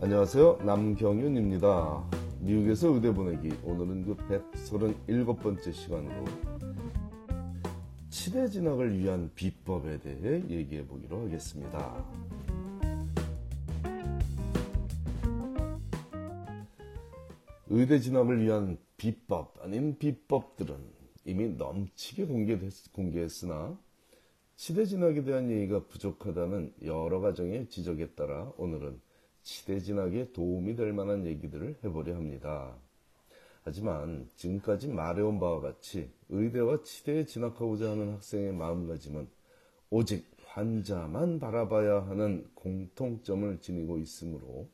안녕하세요. 남경윤입니다. 미국에서 의대 보내기. 오늘은 그 137번째 시간으로 치대 진학을 위한 비법에 대해 얘기해 보기로 하겠습니다. 의대 진학을 위한 비법 아닌 비법들은 이미 넘치게 공개됐, 공개했으나 치대 진학에 대한 얘기가 부족하다는 여러 가정의 지적에 따라 오늘은 치대 진학에 도움이 될 만한 얘기들을 해보려 합니다. 하지만 지금까지 말해온 바와 같이 의대와 치대에 진학하고자 하는 학생의 마음가짐은 오직 환자만 바라봐야 하는 공통점을 지니고 있으므로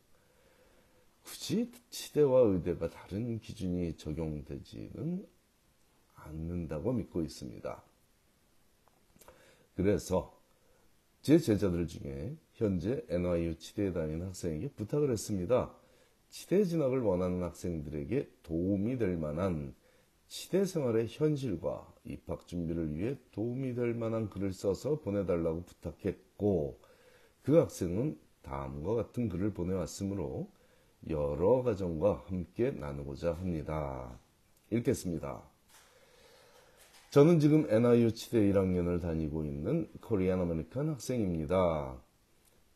굳이 치대와 의대가 다른 기준이 적용되지는 않는다고 믿고 있습니다. 그래서 제 제자들 중에 현재 NYU 치대에 다니는 학생에게 부탁을 했습니다. 치대 진학을 원하는 학생들에게 도움이 될 만한 치대 생활의 현실과 입학 준비를 위해 도움이 될 만한 글을 써서 보내달라고 부탁했고 그 학생은 다음과 같은 글을 보내왔으므로 여러 가정과 함께 나누고자 합니다. 읽겠습니다. 저는 지금 NYU 치대 1학년을 다니고 있는 Korean American 학생입니다.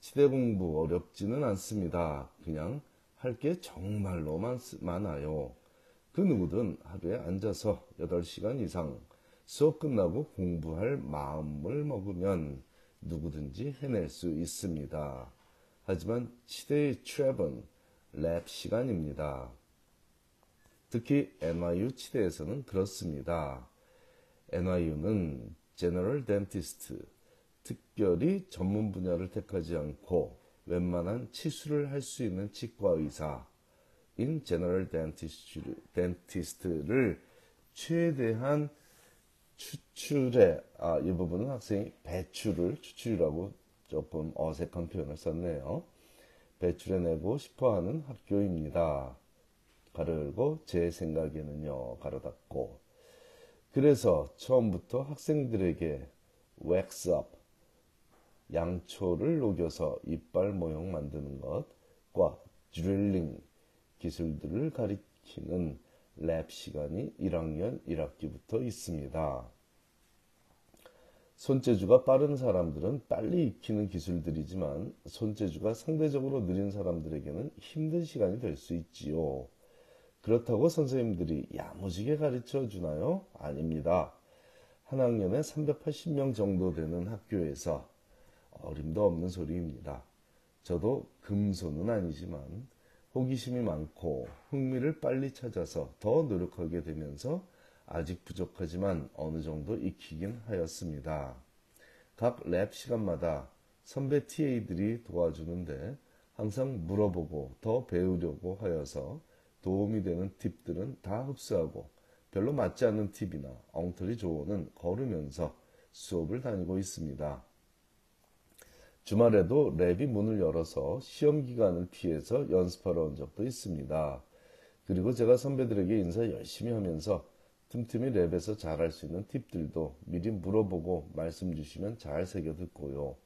치대 공부 어렵지는 않습니다. 그냥 할 게 정말로 많, 많아요. 그 누구든 하루에 앉아서 8시간 이상 수업 끝나고 공부할 마음을 먹으면 누구든지 해낼 수 있습니다. 하지만 치대의 trap은 lab 시간입니다. 특히 NYU 치대에서는 그렇습니다. NYU는 General Dentist, 특별히 전문 분야를 택하지 않고 웬만한 치수를 할 수 있는 치과 의사인 General Dentist를 최대한 추출해, 아, 이 부분은 학생이 배출을, 추출이라고 조금 어색한 표현을 썼네요. 배출해내고 싶어 하는 학교입니다. 가로 열고, 제 생각에는요, 가로 닫고. 그래서 처음부터 학생들에게 wax up, 양초를 녹여서 이빨 모형 만드는 것과 드릴링 기술들을 가리키는 랩 시간이 1학년 1학기부터 있습니다. 손재주가 빠른 사람들은 빨리 익히는 기술들이지만 손재주가 상대적으로 느린 사람들에게는 힘든 시간이 될 수 있지요. 그렇다고 선생님들이 야무지게 가르쳐 주나요? 아닙니다. 한 학년에 380명 정도 되는 학교에서 어림도 없는 소리입니다. 저도 금손은 아니지만 호기심이 많고 흥미를 빨리 찾아서 더 노력하게 되면서 아직 부족하지만 어느 정도 익히긴 하였습니다. 각 랩 시간마다 선배 TA들이 도와주는데 항상 물어보고 더 배우려고 하여서 도움이 되는 팁들은 다 흡수하고 별로 맞지 않는 팁이나 엉터리 조언은 걸으면서 수업을 다니고 있습니다. 주말에도 랩이 문을 열어서 시험 기간을 피해서 연습하러 온 적도 있습니다. 그리고 제가 선배들에게 인사 열심히 하면서 틈틈이 랩에서 잘할 수 있는 팁들도 미리 물어보고 말씀 주시면 잘 새겨 듣고요.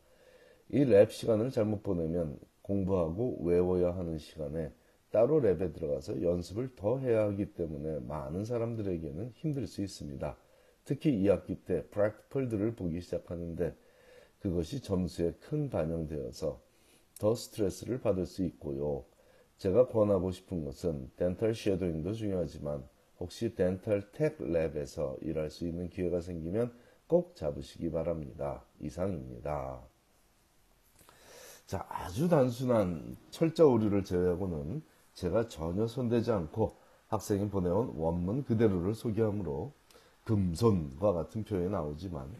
이 lab 시간을 잘못 보내면 공부하고 외워야 하는 시간에 따로 lab에 들어가서 연습을 더 해야 하기 때문에 많은 사람들에게는 힘들 수 있습니다. 특히 2학기 때 practical들을 보기 시작하는데 그것이 점수에 큰 반영되어서 더 스트레스를 받을 수 있고요. 제가 권하고 싶은 것은 dental shadowing도 중요하지만 혹시 dental tech lab에서 일할 수 있는 기회가 생기면 꼭 잡으시기 바랍니다. 이상입니다. 자, 아주 단순한 철자 오류를 제외하고는 제가 전혀 손대지 않고 학생이 보내온 원문 그대로를 소개하므로 금손과 같은 표현이 나오지만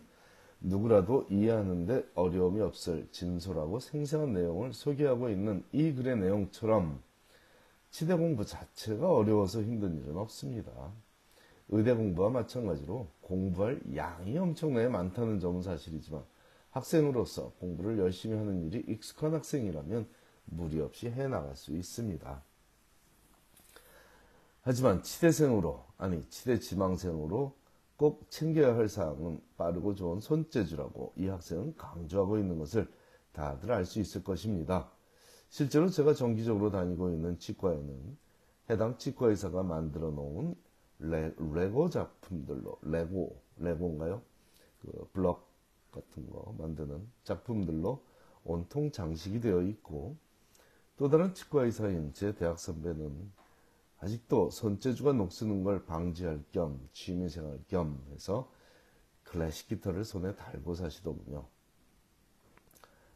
누구라도 이해하는데 어려움이 없을 진솔하고 생생한 내용을 소개하고 있는 이 글의 내용처럼 치대 공부 자체가 어려워서 힘든 일은 없습니다. 의대 공부와 마찬가지로 공부할 양이 엄청나게 많다는 점은 사실이지만 학생으로서 공부를 열심히 하는 일이 익숙한 학생이라면 무리 없이 해 나갈 수 있습니다. 하지만 치대생으로, 아니, 치대 지망생으로 꼭 챙겨야 할 사항은 빠르고 좋은 손재주라고 이 학생은 강조하고 있는 것을 다들 알 수 있을 것입니다. 실제로 제가 정기적으로 다니고 있는 치과에는 해당 치과 의사가 만들어 놓은 레, 레고 작품들로 레고 레고인가요? 그 블럭 같은 거 만드는 작품들로 온통 장식이 되어 있고 또 다른 치과 의사인 제 대학 선배는 아직도 손재주가 녹쓰는 걸 방지할 겸 취미생활 겸 해서 클래식 기타를 손에 달고 사시더군요.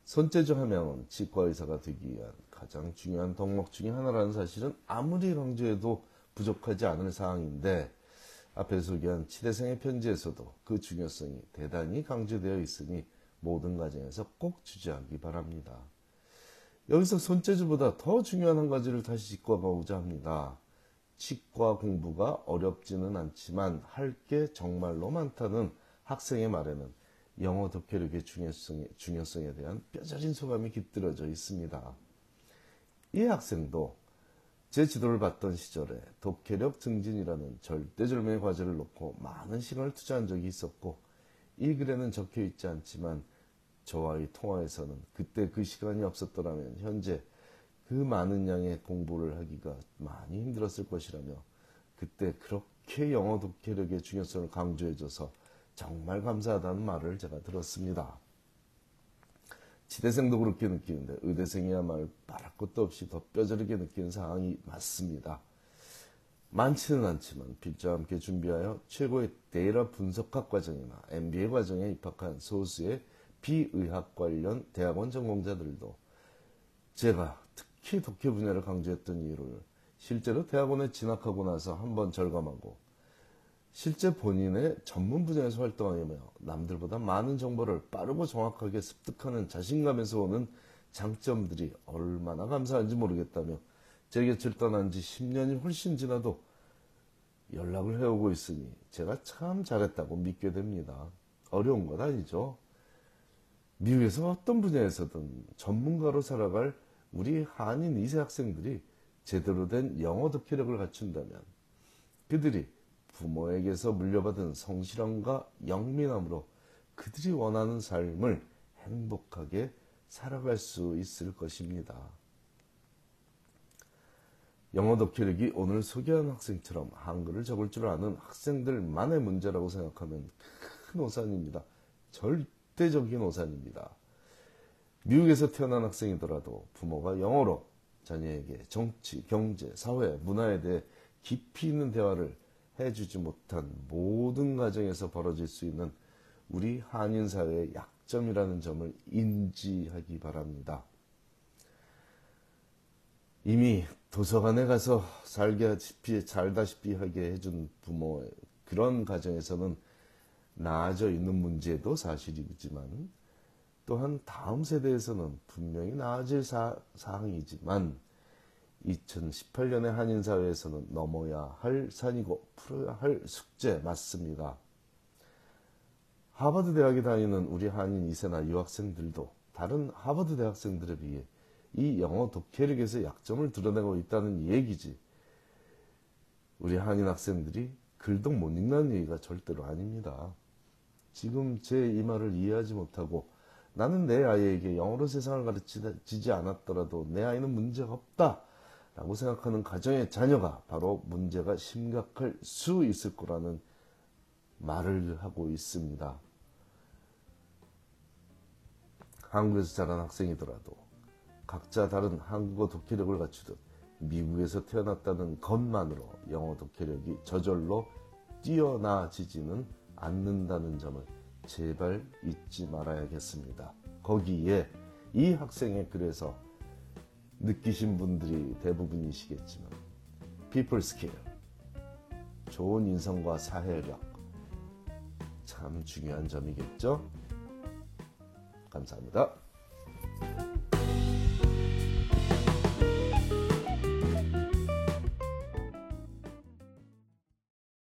손재주 하면 치과 의사가 되기 위한 가장 중요한 덕목 중의 하나라는 사실은 아무리 강조해도 부족하지 않을 사항인데 앞에 소개한 치대생의 편지에서도 그 중요성이 대단히 강조되어 있으니 모든 과정에서 꼭 주지하기 바랍니다. 여기서 손재주보다 더 중요한 한 가지를 다시 짚고 가고자 합니다. 치과 공부가 어렵지는 않지만 할 게 정말로 많다는 학생의 말에는 영어 독해력의 중요성에, 중요성에 대한 뼈저린 소감이 깃들어져 있습니다. 이 학생도 제 지도를 받던 시절에 독해력 증진이라는 절대절명의 과제를 놓고 많은 시간을 투자한 적이 있었고 이 글에는 적혀 있지 않지만 저와의 통화에서는 그때 그 시간이 없었더라면 현재 그 많은 양의 공부를 하기가 많이 힘들었을 것이라며 그때 그렇게 영어 독해력의 중요성을 강조해줘서 정말 감사하다는 말을 제가 들었습니다. 지대생도 그렇게 느끼는데 의대생이야말로 말할 것도 없이 더 뼈저리게 느끼는 상황이 맞습니다. 많지는 않지만 필자와 함께 준비하여 최고의 데이터 분석학 과정이나 MBA 과정에 입학한 소수의 비의학 관련 대학원 전공자들도 제가 특히 독해 분야를 강조했던 이유를 실제로 대학원에 진학하고 나서 한번 절감하고 실제 본인의 전문 분야에서 활동하며 남들보다 많은 정보를 빠르고 정확하게 습득하는 자신감에서 오는 장점들이 얼마나 감사한지 모르겠다며 제 곁을 떠난 지 10년이 훨씬 지나도 연락을 해오고 있으니 제가 참 잘했다고 믿게 됩니다. 어려운 건 아니죠. 미국에서 어떤 분야에서든 전문가로 살아갈 우리 한인 2세 학생들이 제대로 된 영어 독해력을 갖춘다면 그들이 부모에게서 물려받은 성실함과 영민함으로 그들이 원하는 삶을 행복하게 살아갈 수 있을 것입니다. 영어 독해력이 오늘 소개한 학생처럼 한글을 적을 줄 아는 학생들만의 문제라고 생각하면 큰 오산입니다. 절대적인 오산입니다. 미국에서 태어난 학생이더라도 부모가 영어로 자녀에게 정치, 경제, 사회, 문화에 대해 깊이 있는 대화를 해주지 못한 모든 가정에서 벌어질 수 있는 우리 한인 사회의 약점이라는 점을 인지하기 바랍니다. 이미 도서관에 가서 살다시피 살다시피 하게 해준 부모의 그런 가정에서는 나아져 있는 문제도 사실이지만 또한 다음 세대에서는 분명히 나아질 사, 사항이지만 2018년의 한인사회에서는 넘어야 할 산이고 풀어야 할 숙제 맞습니다. 하버드 대학에 다니는 우리 한인 2세나 유학생들도 다른 하버드 대학생들에 비해 이 영어 독해력에서 약점을 드러내고 있다는 얘기지. 우리 한인 학생들이 글도 못 읽는 얘기가 절대로 아닙니다. 지금 제 이 말을 이해하지 못하고 나는 내 아이에게 영어로 세상을 가르치지 않았더라도 내 아이는 문제가 없다. 라고 생각하는 가정의 자녀가 바로 문제가 심각할 수 있을 거라는 말을 하고 있습니다. 한국에서 자란 학생이더라도 각자 다른 한국어 독해력을 갖추듯 미국에서 태어났다는 것만으로 영어 독해력이 저절로 뛰어나지지는 않는다는 점을 제발 잊지 말아야겠습니다. 거기에 이 학생의 글에서 느끼신 분들이 대부분이시겠지만 people 좋은 인성과 사회력 참 중요한 점이겠죠. 감사합니다.